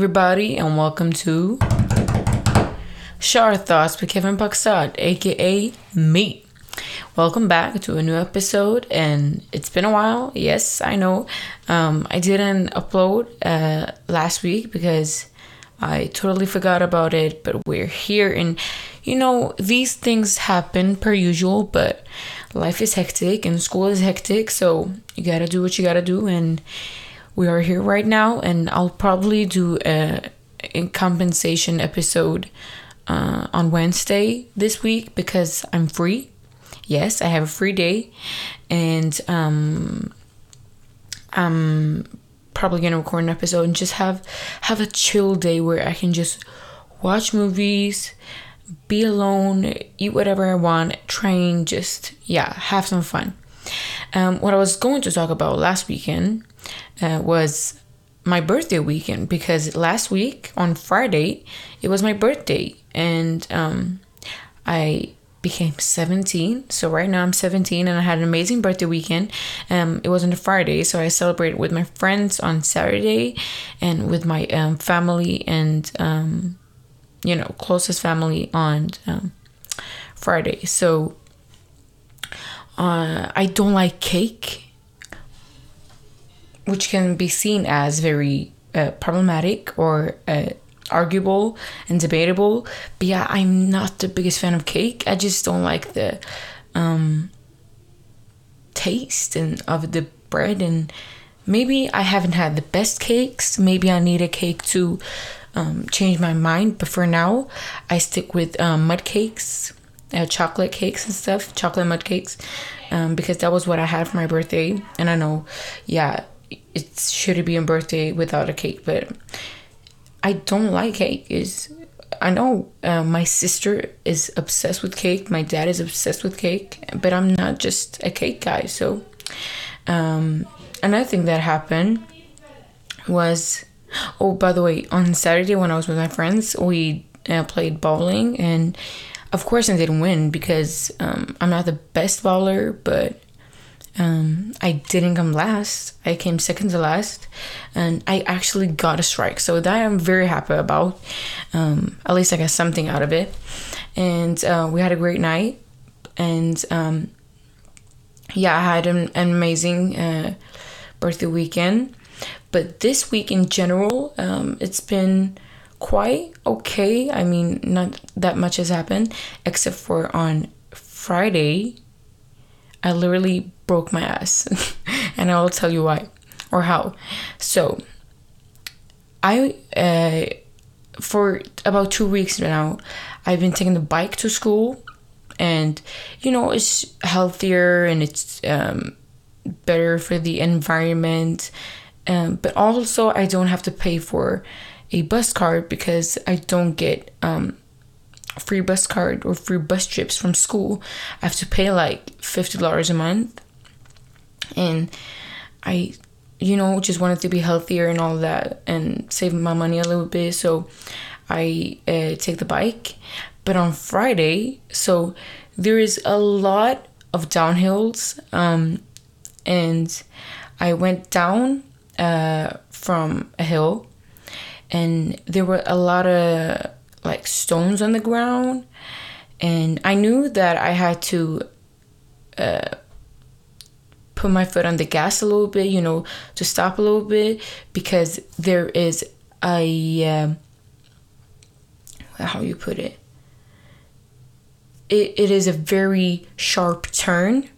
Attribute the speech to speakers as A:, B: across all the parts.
A: Everybody, and welcome to Shar Thoughts with Kevin Pakzad, aka me. Welcome back to a new episode, and it's been a while. Yes, I know. Um, I didn't upload uh, last week because I totally forgot about it, but we're here, and you know, these things happen per usual, but life is hectic and school is hectic, so you gotta do what you gotta do, and we are here right now, and I'll probably do a, a compensation episode uh, on Wednesday this week because I'm free. Yes, I have a free day, and um, I'm probably gonna record an episode and just have have a chill day where I can just watch movies, be alone, eat whatever I want, train, just yeah, have some fun. Um, what I was going to talk about last weekend uh, was my birthday weekend because last week on Friday it was my birthday and um, I became 17 so right now i'm 17 and i had an amazing birthday weekend. Um it was on a friday so i celebrated with my friends on saturday and with my um, family and um you know closest family on um, friday. So uh, i don't like cake which can be seen as very uh, problematic or uh, arguable and debatable. But yeah, I'm not the biggest fan of cake. I just don't like the um, taste and of the bread and maybe I haven't had the best cakes. Maybe I need a cake to um, change my mind. But for now, I stick with um, mud cakes, uh, chocolate cakes and stuff, chocolate mud cakes, um, because that was what I had for my birthday. And I know, yeah, it should be a birthday without a cake, but I don't like cake. Is I know uh, my sister is obsessed with cake. My dad is obsessed with cake, but I'm not just a cake guy. So, um, another thing that happened was, oh, by the way, on Saturday when I was with my friends, we uh, played bowling, and of course I didn't win because um, I'm not the best bowler, but um, I didn't come last. I came second to last, and I actually got a strike. So that I'm very happy about. Um, at least I got something out of it, and uh, we had a great night. And um, yeah, I had an, an amazing uh, birthday weekend. But this week in general, um, it's been quite okay. I mean, not that much has happened, except for on Friday. I literally broke my ass. and I will tell you why or how. So, I, uh, for about two weeks now, I've been taking the bike to school. And, you know, it's healthier and it's um, better for the environment. Um, but also, I don't have to pay for a bus card because I don't get um, free bus card or free bus trips from school. I have to pay like $50 a month and I you know just wanted to be healthier and all that and save my money a little bit. So I uh, take the bike. But on Friday so there is a lot of downhills um, and I went down uh, from a hill and there were a lot of like stones on the ground. And I knew that I had to uh, put my foot on the gas a little bit, you know, to stop a little bit because there is a um, how you put it. It it is a very sharp turn,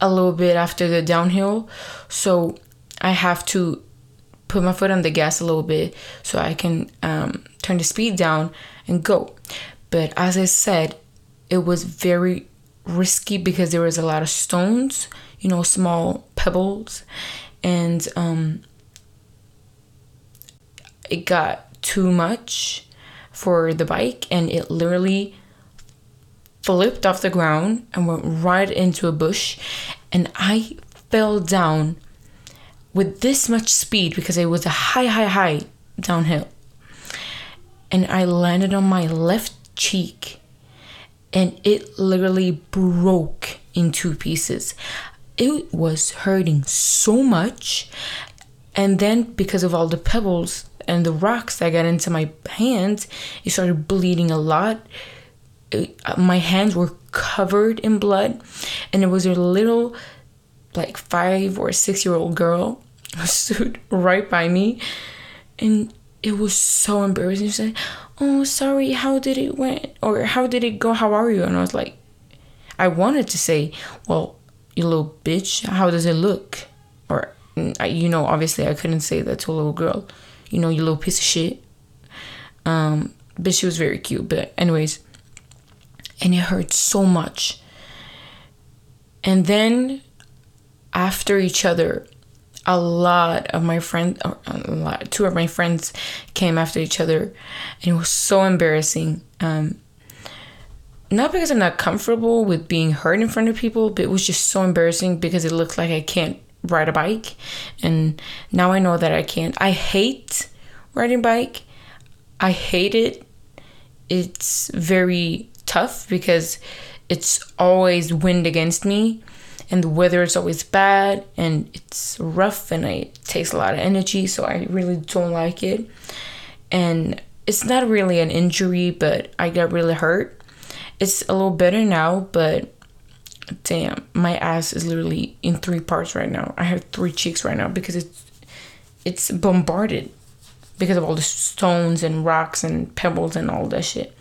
A: a little bit after the downhill, so I have to put my foot on the gas a little bit so I can um, turn the speed down and go. But as I said, it was very risky because there was a lot of stones you know, small pebbles. And um, it got too much for the bike and it literally flipped off the ground and went right into a bush. And I fell down with this much speed because it was a high, high, high downhill. And I landed on my left cheek and it literally broke in two pieces it was hurting so much and then because of all the pebbles and the rocks that got into my hands, it started bleeding a lot. It, uh, my hands were covered in blood, and it was a little, like five or six year old girl who stood right by me, and it was so embarrassing. She said, "Oh, sorry. How did it went? Or how did it go? How are you?" And I was like, I wanted to say, "Well, you little bitch. How does it look?" Or you know, obviously, I couldn't say that to a little girl. You know, you little piece of shit. Um, but she was very cute. But anyways, and it hurt so much. And then after each other, a lot of my friends, lot, two of my friends came after each other, and it was so embarrassing. Um, not because I'm not comfortable with being hurt in front of people, but it was just so embarrassing because it looked like I can't ride a bike, and now I know that I can't. I hate riding bike. I hate it. It's very tough because it's always wind against me and the weather is always bad and it's rough and it takes a lot of energy so i really don't like it and it's not really an injury but i got really hurt it's a little better now but damn my ass is literally in three parts right now i have three cheeks right now because it's it's bombarded because of all the stones and rocks and pebbles and all that shit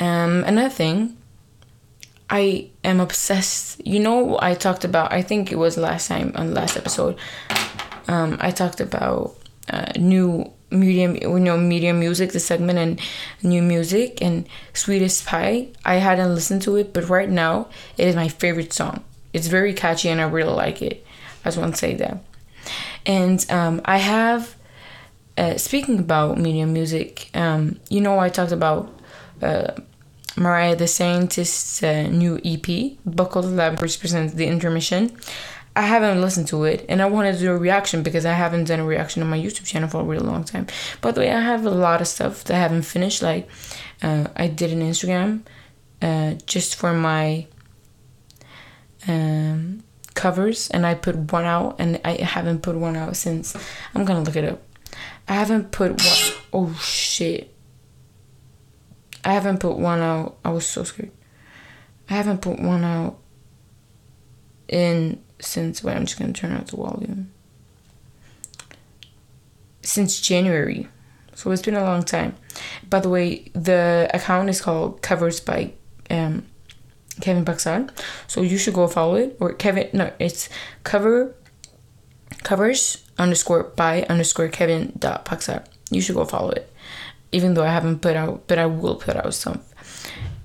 A: um another thing I am obsessed. You know, I talked about. I think it was last time on last episode. Um, I talked about uh, new medium, you know, medium music, the segment, and new music and Sweetest Pie. I hadn't listened to it, but right now it is my favorite song. It's very catchy and I really like it. I just want to say that. And um, I have, uh, speaking about medium music, um, you know, I talked about. Uh, Mariah the Scientist's uh, new EP, Buckle the Laboratories presents The Intermission. I haven't listened to it and I wanted to do a reaction because I haven't done a reaction on my YouTube channel for a really long time. By the way, I have a lot of stuff that I haven't finished. Like, uh, I did an Instagram uh, just for my um, covers and I put one out and I haven't put one out since. I'm gonna look it up. I haven't put one. Oh shit. I haven't put one out. I was so scared. I haven't put one out in since wait, I'm just gonna turn out the volume. Since January. So it's been a long time. By the way, the account is called Covers by um, Kevin Pakzad. So you should go follow it. Or Kevin no, it's cover covers underscore by underscore Kevin dot Pakzad. You should go follow it even though I haven't put out, but I will put out some.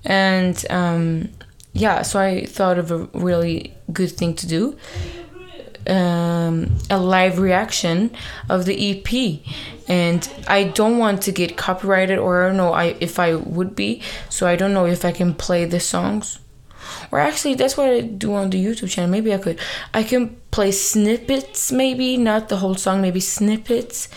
A: And um, yeah, so I thought of a really good thing to do um, a live reaction of the EP. And I don't want to get copyrighted, or I don't know I, if I would be, so I don't know if I can play the songs. Or actually, that's what I do on the YouTube channel. Maybe I could. I can play snippets, maybe not the whole song, maybe snippets,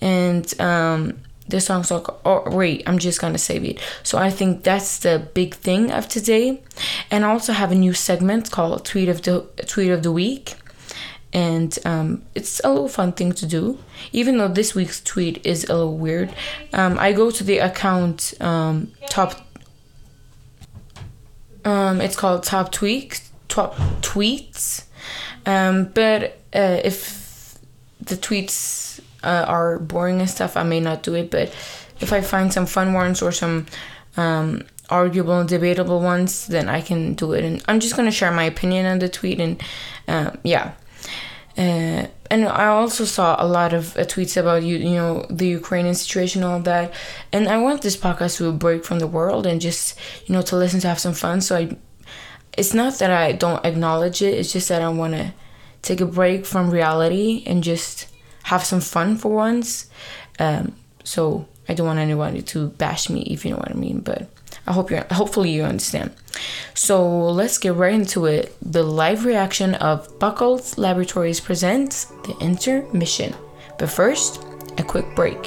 A: and um, the song's like, oh wait, I'm just gonna save it. So I think that's the big thing of today. And I also have a new segment called Tweet of the Tweet of the Week. And um, it's a little fun thing to do, even though this week's tweet is a little weird. Um, I go to the account um, top. Um, it's called Top Tweaks, Top Tweets. Um, but uh, if the tweets uh, are boring and stuff, I may not do it. But if I find some fun ones or some um, arguable and debatable ones, then I can do it. And I'm just gonna share my opinion on the tweet. And uh, yeah. Uh, and I also saw a lot of uh, tweets about you, you know, the Ukrainian situation, all that. And I want this podcast to break from the world and just, you know, to listen to have some fun. So I, it's not that I don't acknowledge it. It's just that I want to take a break from reality and just have some fun for once. Um, so I don't want anyone to bash me, if you know what I mean. But I hope you, hopefully you understand. So let's get right into it. The live reaction of Buckles Laboratories presents the intermission. But first, a quick break.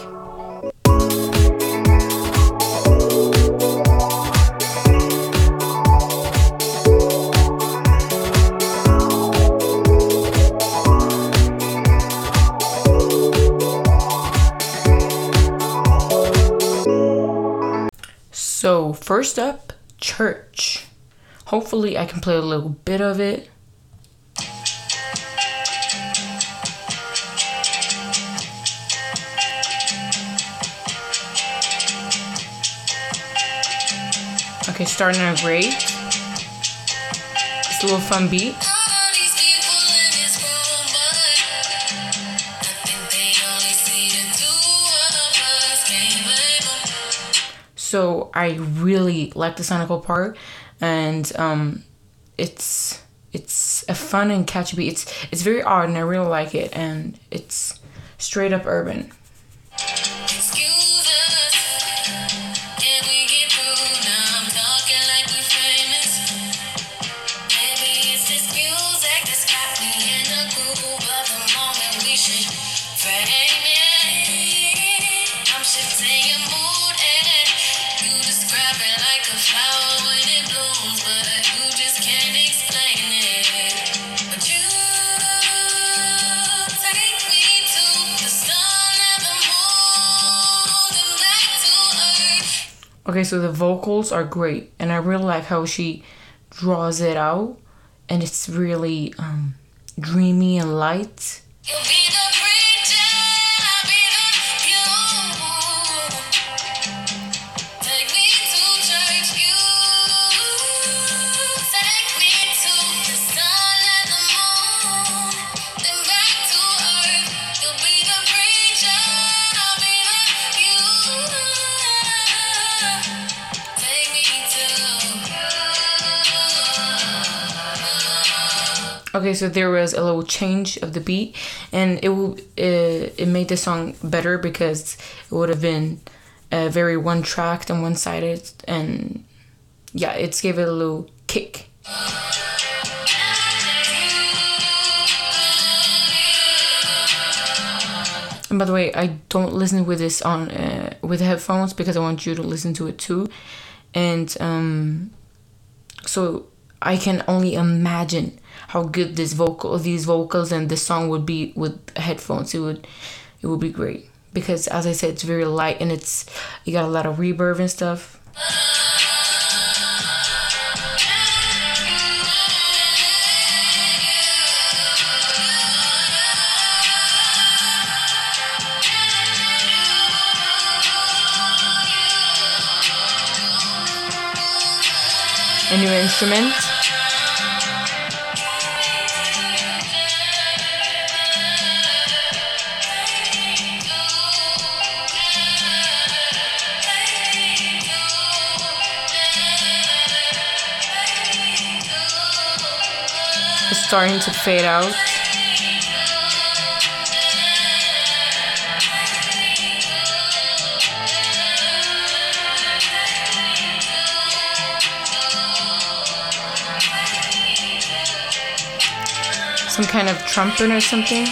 A: First up, church. Hopefully, I can play a little bit of it. Okay, starting out great. It's a little fun beat. So I really like the Sonical part, and um, it's it's a fun and catchy beat. It's it's very odd, and I really like it, and it's straight up urban. Okay, so the vocals are great, and I really like how she draws it out, and it's really um, dreamy and light. Okay, so there was a little change of the beat, and it will it, it made the song better because it would have been uh, very one tracked and one sided, and yeah, it's gave it a little kick. And by the way, I don't listen with this on uh, with headphones because I want you to listen to it too, and um, so I can only imagine how good this vocal, these vocals, and this song would be with headphones. It would, it would be great because, as I said, it's very light and it's you got a lot of reverb and stuff. A new instrument. Starting to fade out. Some kind of trumpet or something.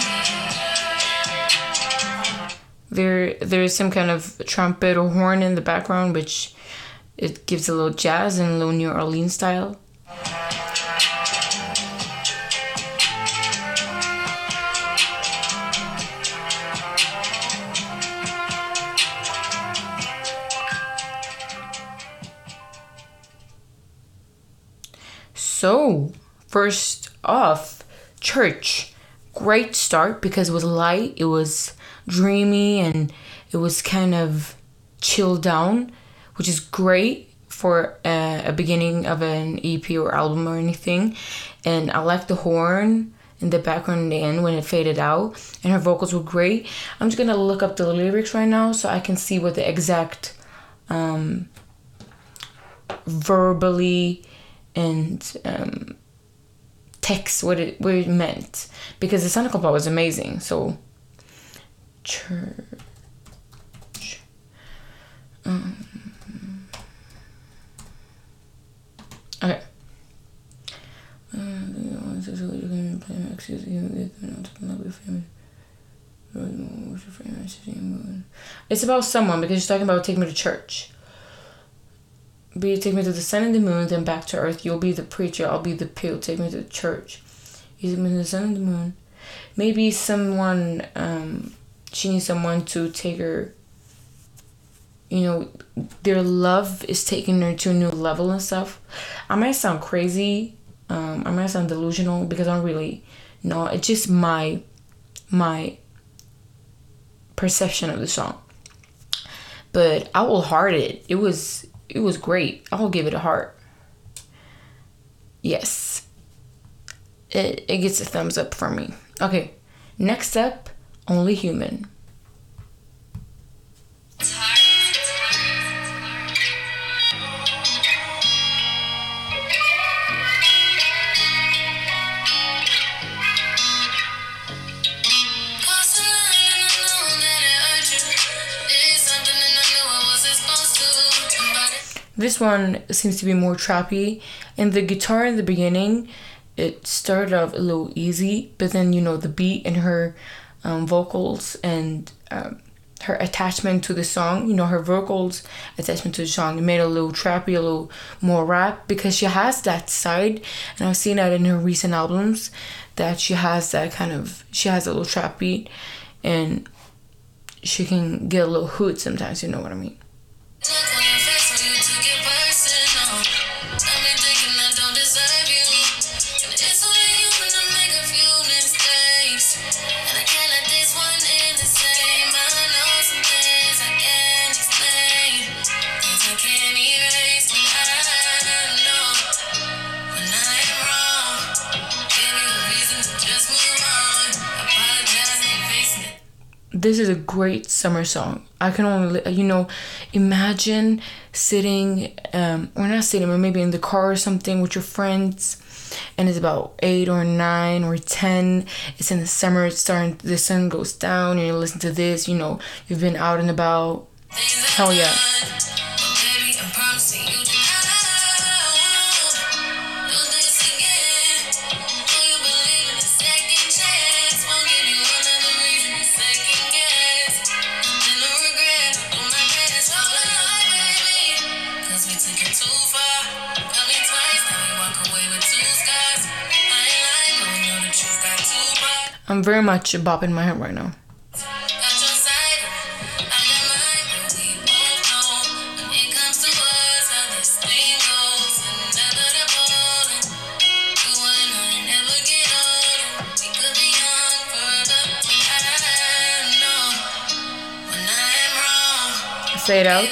A: There, there is some kind of trumpet or horn in the background, which it gives a little jazz and a little New Orleans style. Great start because it was light, it was dreamy, and it was kind of chilled down, which is great for a, a beginning of an EP or album or anything. And I like the horn in the background in the end when it faded out, and her vocals were great. I'm just gonna look up the lyrics right now so I can see what the exact um, verbally and um, text what it what it meant because the Sonical part was amazing. So church. Um, okay. It's about someone because she's talking about take me to church. Be take me to the sun and the moon, then back to earth. You'll be the preacher, I'll be the pill. Take me to the church. You take me to the sun and the moon. Maybe someone, um, she needs someone to take her, you know their love is taking her to a new level and stuff i might sound crazy um, i might sound delusional because i don't really know it's just my my perception of the song but i will heart it it was it was great. I will give it a heart. Yes. It, it gets a thumbs up for me. Okay. Next up only human This one seems to be more trappy, and the guitar in the beginning, it started off a little easy, but then you know the beat and her um, vocals and um, her attachment to the song, you know her vocals attachment to the song, it made a little trappy, a little more rap because she has that side, and I've seen that in her recent albums that she has that kind of she has a little trap beat, and she can get a little hoot sometimes. You know what I mean. This is a great summer song. I can only, you know, imagine sitting, um, or not sitting, but maybe in the car or something with your friends, and it's about eight or nine or ten. It's in the summer. It's starting. The sun goes down, and you listen to this. You know, you've been out and about. Hell yeah. I'm very much bopping my head right now. Say it out.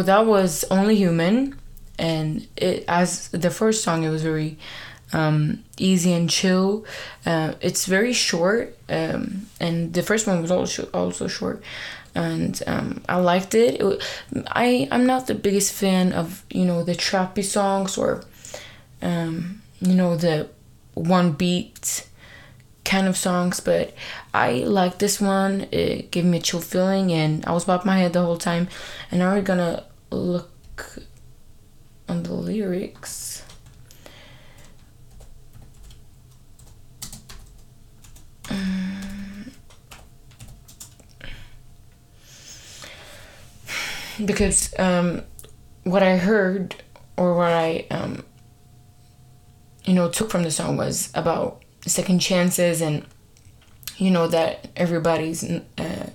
A: So that was Only Human. And it as the first song, it was very um, easy and chill. Uh, it's very short, um, and the first one was also also short, and um, I liked it. it. I I'm not the biggest fan of you know the trappy songs or um, you know the one beat kind of songs, but I like this one. It gave me a chill feeling, and I was bobbing my head the whole time. And now we're gonna look on the lyrics. Um, because um, what I heard or what I um, you know took from the song was about second chances and you know that everybody's uh,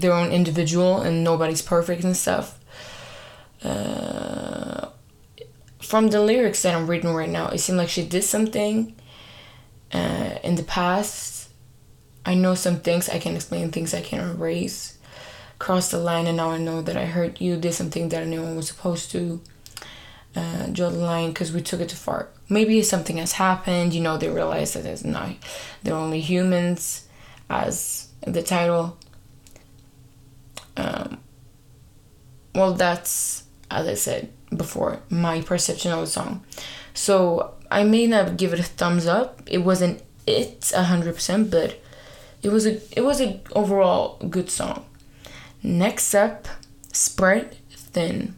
A: their own individual and nobody's perfect and stuff. Uh, from the lyrics that I'm reading right now, it seemed like she did something uh, in the past. I know some things I can explain, things I can erase. Cross the line, and now I know that I hurt you. Did something that anyone was supposed to. Uh, draw the line because we took it too far. Maybe something has happened. You know, they realize that it's not. They're only humans, as the title. Um, well, that's as I said before, my perception of the song. So I may not give it a thumbs up. It wasn't it a hundred percent, but
B: it was a it was a overall good song. Next up, Spread Thin.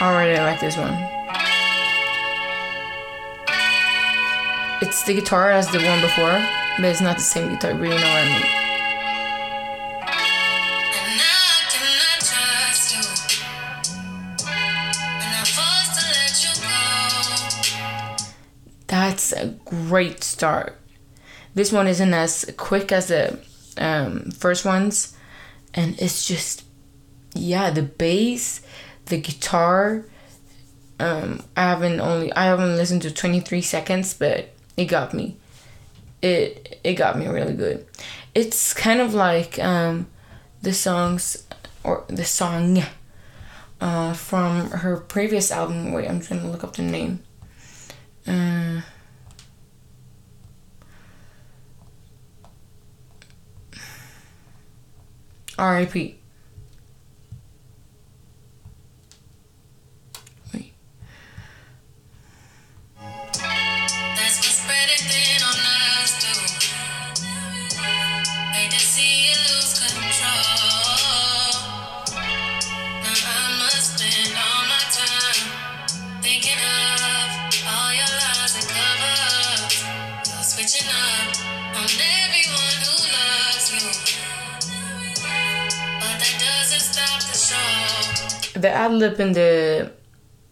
B: Already I like this one. It's the guitar as the one before, but it's not the same guitar, but you know what I mean. That's a great start. This one isn't as quick as the um, first ones, and it's just yeah, the bass, the guitar. Um, I haven't only I haven't listened to twenty three seconds, but it got me. It it got me really good. It's kind of like um, the songs or the song uh, from her previous album. Wait, I'm trying to look up the name. Uh, R.I.P.
A: the
B: ad lib in the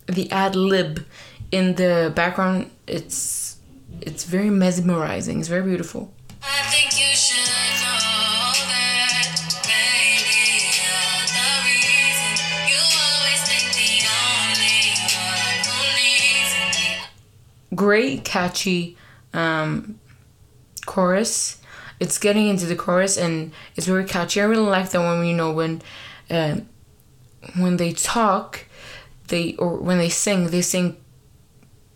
B: the ad lib in the background it's it's very mesmerizing. It's very beautiful. Great catchy um, chorus. It's getting into the chorus and it's very catchy. I really like that one. You know when um, when they talk, they or when they sing, they sing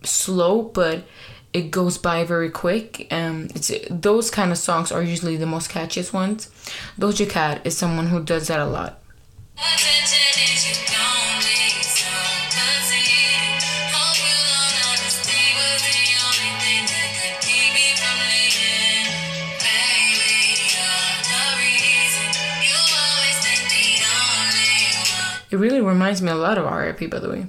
B: slow, but it goes by very quick. Um, it's those kind of songs are usually the most catchiest ones. Doja Cat is someone who does that a lot. It really reminds me a lot of R.I.P. By the way.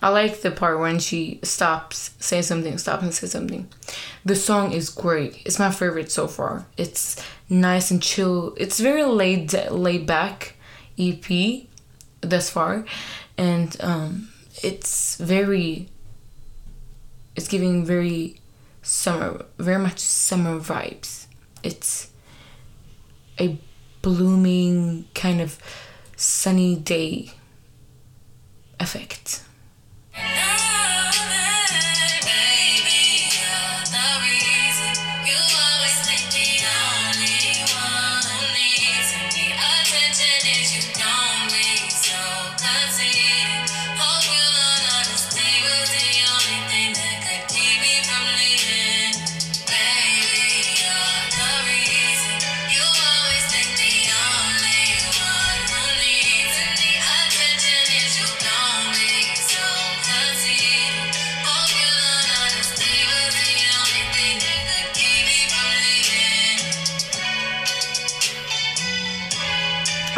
A: I like
B: the part when she stops, says something, stops and says something. The song is great. It's my favorite so far. It's nice and chill. It's very laid laid back EP thus far, and um, it's very. It's giving very summer, very much summer vibes. It's a blooming kind of sunny day effect. Yeah.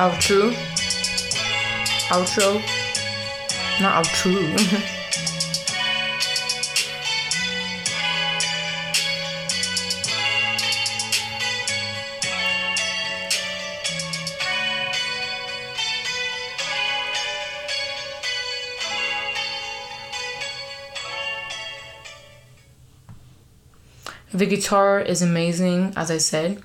B: Outro. Outro.
A: Not outro. the guitar is amazing, as I said.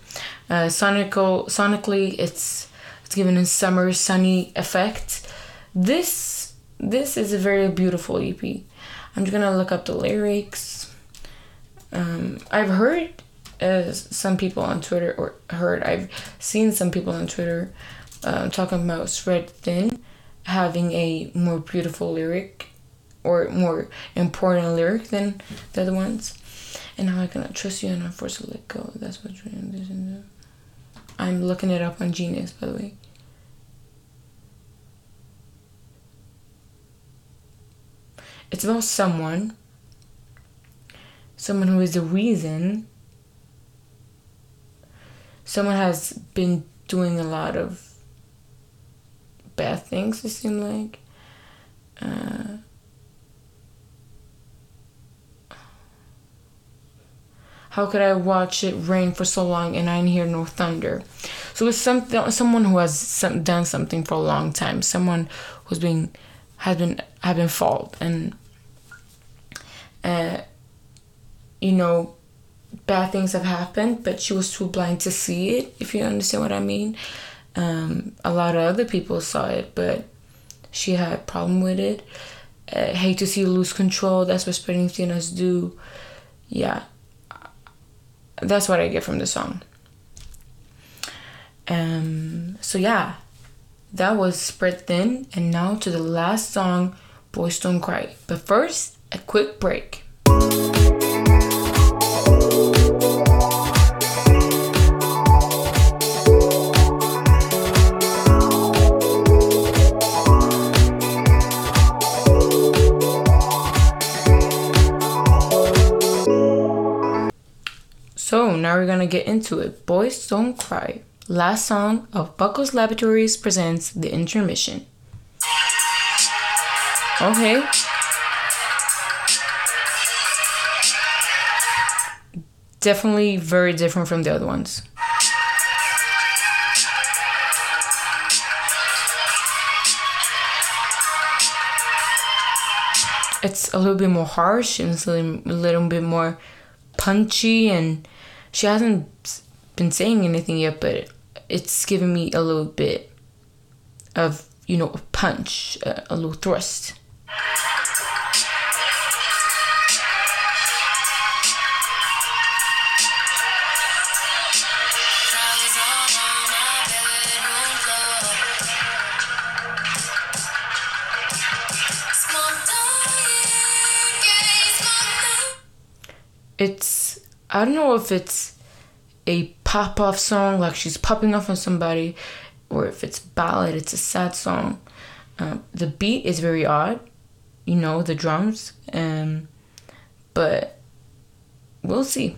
A: Uh, sonical, sonically, it's it's given a summer sunny effect. This this is a very beautiful EP. I'm just gonna look up the lyrics. Um, I've heard uh, some people on Twitter, or heard I've seen some people on Twitter uh, talking about Spread Thin having a more beautiful lyric or more important lyric than the other ones. And now I cannot trust you and I'm forced to let go. That's what do. I'm looking it up on Genius, by the way. It's about someone, someone who is the reason. Someone has been doing a lot of bad things, it seems like. Uh, How could I watch it rain for so long and I didn't hear no thunder? So it's something, someone who has some, done something for a long time, someone who's been has been have been fault and uh, you know bad things have happened, but she was too blind to see it. If you understand what I mean, um, a lot of other people saw it, but she had a problem with it. Uh, hate to see you lose control. That's what spreading thinners do. Yeah, that's what I get from the song. Um, so yeah, that was Spread Thin, and now to the last song, Boys Don't Cry. But first, a quick break. So now we're gonna get into it. Boys Don't Cry. Last song of Buckles Laboratories presents the intermission. Okay. Definitely very different from the other ones. It's a little bit more harsh and it's a little, a little bit more punchy and she hasn't been saying anything yet but it's giving me a little bit of you know a punch a, a little thrust. It's i don't know if it's a pop-off song like she's popping off on somebody or if it's ballad it's a sad song. Um, the beat is very odd you know the drums um, but we'll see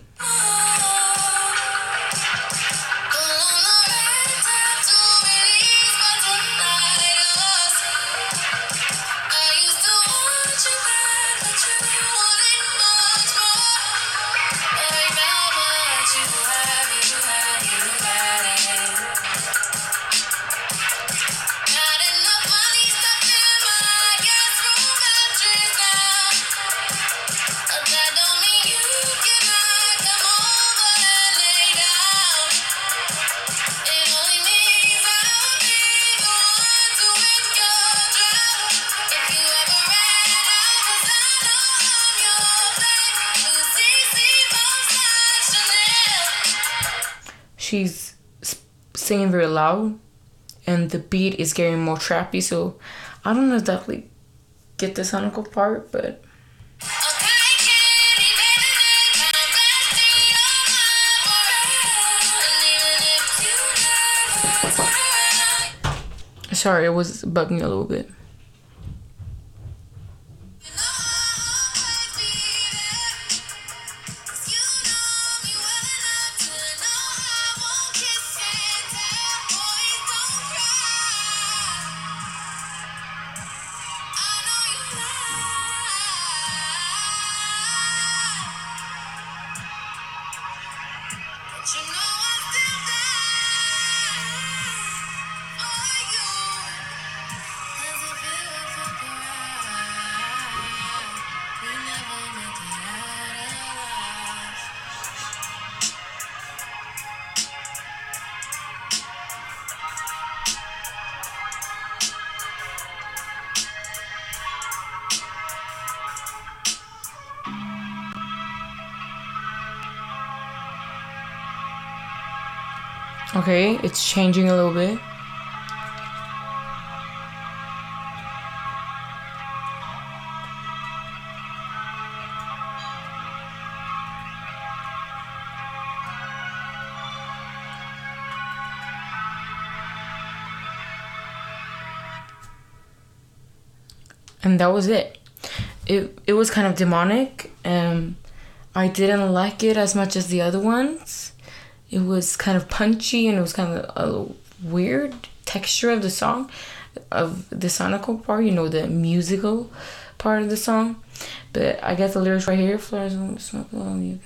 A: loud and the beat is getting more trappy so i don't know exactly get the sonical part but sorry it was bugging a little bit Okay, it's changing a little bit. and that was it. It it was kind of demonic. Um, I didn't like it as much as the other ones. It was kind of punchy and it was kind of a weird texture of the song, of the sonical part. You know, the musical part of the song. But I got the lyrics right here. Flowers smoke you.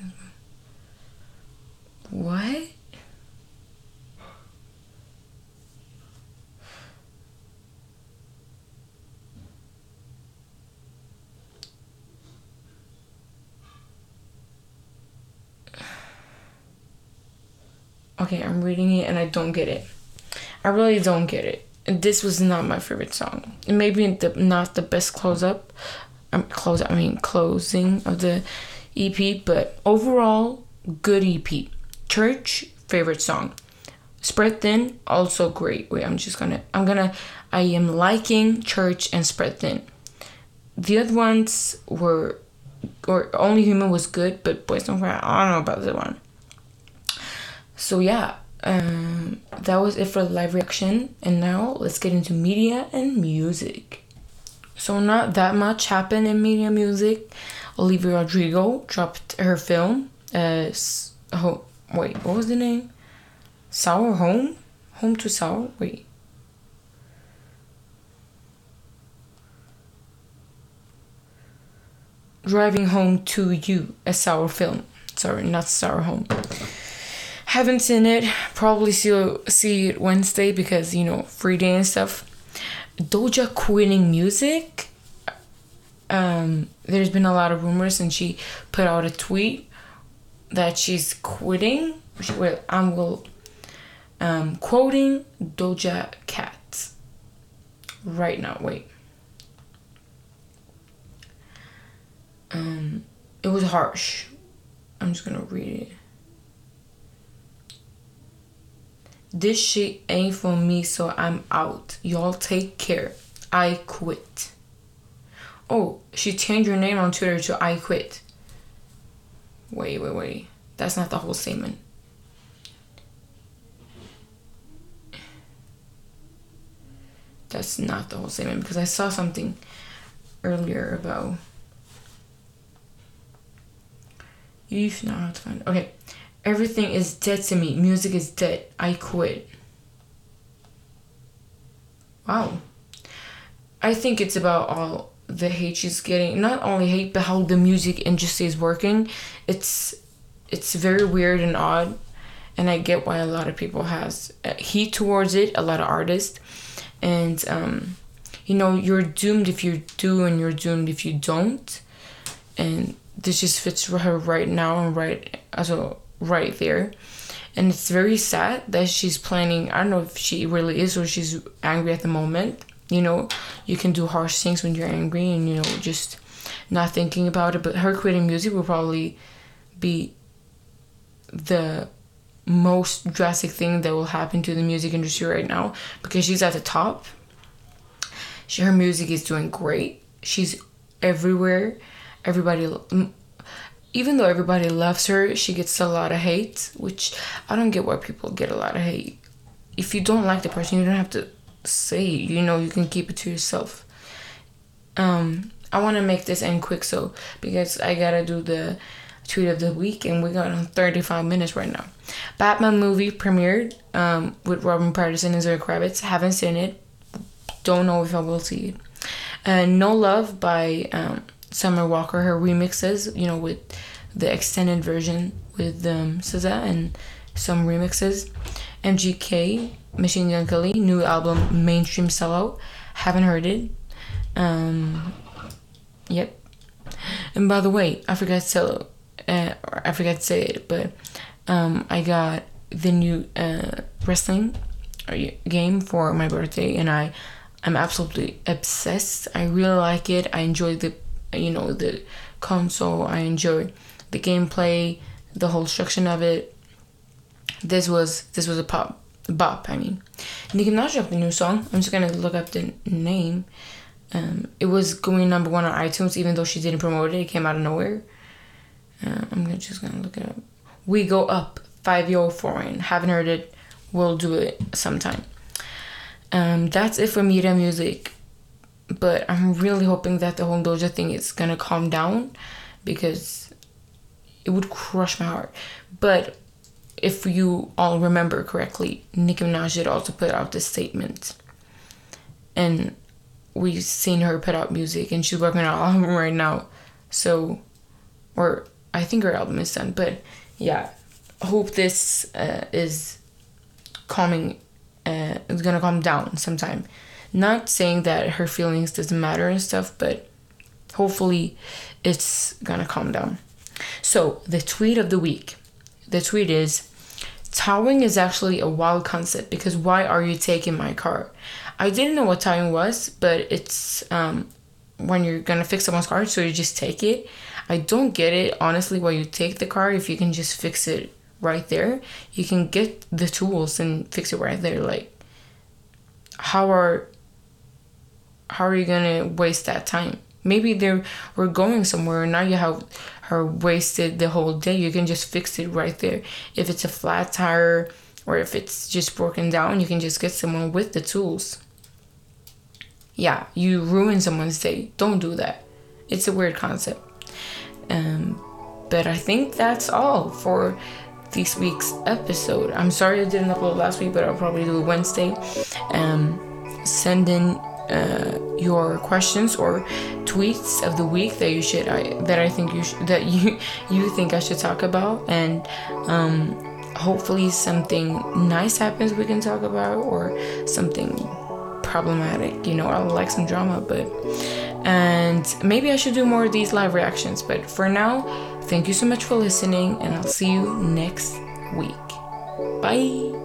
A: What? Okay, I'm reading it and I don't get it. I really don't get it. This was not my favorite song. Maybe the, not the best close up, um, close. I mean closing of the EP, but overall good EP. Church favorite song. Spread Thin also great. Wait, I'm just gonna. I'm gonna. I am liking Church and Spread Thin. The other ones were, or Only Human was good, but Boys Don't Cry. I don't know about that one. So yeah, um, that was it for the live reaction. And now let's get into media and music. So not that much happened in media music. Olivia Rodrigo dropped her film. Uh, ho- wait, what was the name? Sour Home, Home to Sour. Wait. Driving Home to You, a sour film. Sorry, not Sour Home. Haven't seen it. Probably see see it Wednesday because you know free day and stuff. Doja quitting music. Um, there's been a lot of rumors, and she put out a tweet that she's quitting. Well, I'm will um, quoting Doja Cat right now. Wait. Um, it was harsh. I'm just gonna read it. This shit ain't for me, so I'm out. Y'all take care. I quit. Oh, she changed her name on Twitter to I quit. Wait, wait, wait. That's not the whole statement. That's not the whole statement because I saw something earlier about. You've not find. Okay, everything is dead to me. Music is dead. I quit. Wow. I think it's about all the hate she's getting. Not only hate, but how the music industry is working. It's it's very weird and odd, and I get why a lot of people has uh, heat towards it. A lot of artists, and um, you know, you're doomed if you do, and you're doomed if you don't. And this just fits her right now and right also right there. And it's very sad that she's planning. I don't know if she really is or she's angry at the moment. You know, you can do harsh things when you're angry and you know just not thinking about it. But her quitting music will probably be the most drastic thing that will happen to the music industry right now because she's at the top. She, her music is doing great. She's everywhere. Everybody, even though everybody loves her, she gets a lot of hate, which I don't get why people get a lot of hate. If you don't like the person, you don't have to say it. You know, you can keep it to yourself. Um, I want to make this end quick, so because I gotta do the tweet of the week, and we got on 35 minutes right now. Batman movie premiered um, with Robin Pattinson and Zoe Kravitz. Haven't seen it. Don't know if I will see it. Uh, no Love by um, Summer Walker. Her remixes, you know, with the extended version with um, SZA and some remixes. MGK, Machine Gun Kelly, new album Mainstream Sellout. Haven't heard it. Um, yep. And by the way, I forgot to tell, uh, I forgot to say it, but um, I got the new uh, wrestling game for my birthday, and I, I'm absolutely obsessed. I really like it. I enjoy the, you know, the console. I enjoy the gameplay, the whole structure of it. this was this was a pop bop. I mean, Nicki Minaj dropped a new song. I'm just gonna look up the name. Um, it was going number one on iTunes, even though she didn't promote it. It came out of nowhere. Uh, I'm gonna, just gonna look it up. We go up Fivio Foreign. Haven't heard it. We'll do it sometime. Um, that's it for media music. But I'm really hoping that the whole Doja thing is gonna calm down because it would crush my heart. But if you all remember correctly, Nicki Minaj also put out this statement. And we've seen her put out music and she's working on an album right now. So, or I think her album is done. But yeah, hope this uh, is calming, uh, it's gonna calm down sometime. Not saying that her feelings doesn't matter and stuff, but hopefully it's gonna calm down. So, the tweet of the week. The tweet is Towing is actually a wild concept because why are you taking my car? I didn't know what towing was, but it's um, when you're gonna fix someone's car, so you just take it. I don't get it honestly why you take the car if you can just fix it right there. You can get the tools and fix it right there. Like, how are how are you gonna waste that time? Maybe they were going somewhere and now you have her wasted the whole day. You can just fix it right there. If it's a flat tire or if it's just broken down, you can just get someone with the tools. Yeah, you ruin someone's day. Don't do that. It's a weird concept. Um, but I think that's all for this week's episode. I'm sorry I didn't upload last week, but I'll probably do it Wednesday. Um, send in uh, your questions or tweets of the week that you should I that I think you sh- that you you think I should talk about. And um, hopefully something nice happens we can talk about or something problematic. You know I like some drama but and maybe I should do more of these live reactions. But for now thank you so much for listening and I'll see you next week. Bye